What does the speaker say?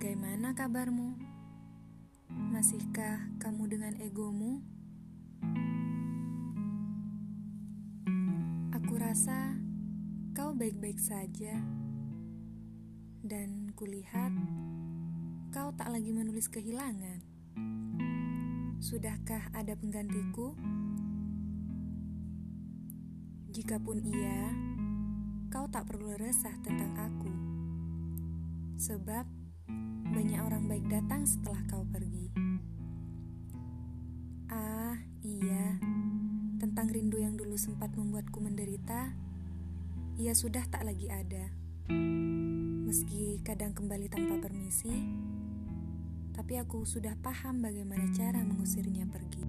Bagaimana kabarmu? Masihkah kamu dengan egomu? Aku rasa kau baik-baik saja, dan kulihat kau tak lagi menulis kehilangan. Sudahkah ada penggantiku? Jikapun iya, kau tak perlu resah tentang aku, sebab banyak orang baik datang setelah kau pergi. Ah, iya, tentang rindu yang dulu sempat membuatku menderita, ia sudah tak lagi ada. Meski kadang kembali tanpa permisi, tapi aku sudah paham bagaimana cara mengusirnya pergi.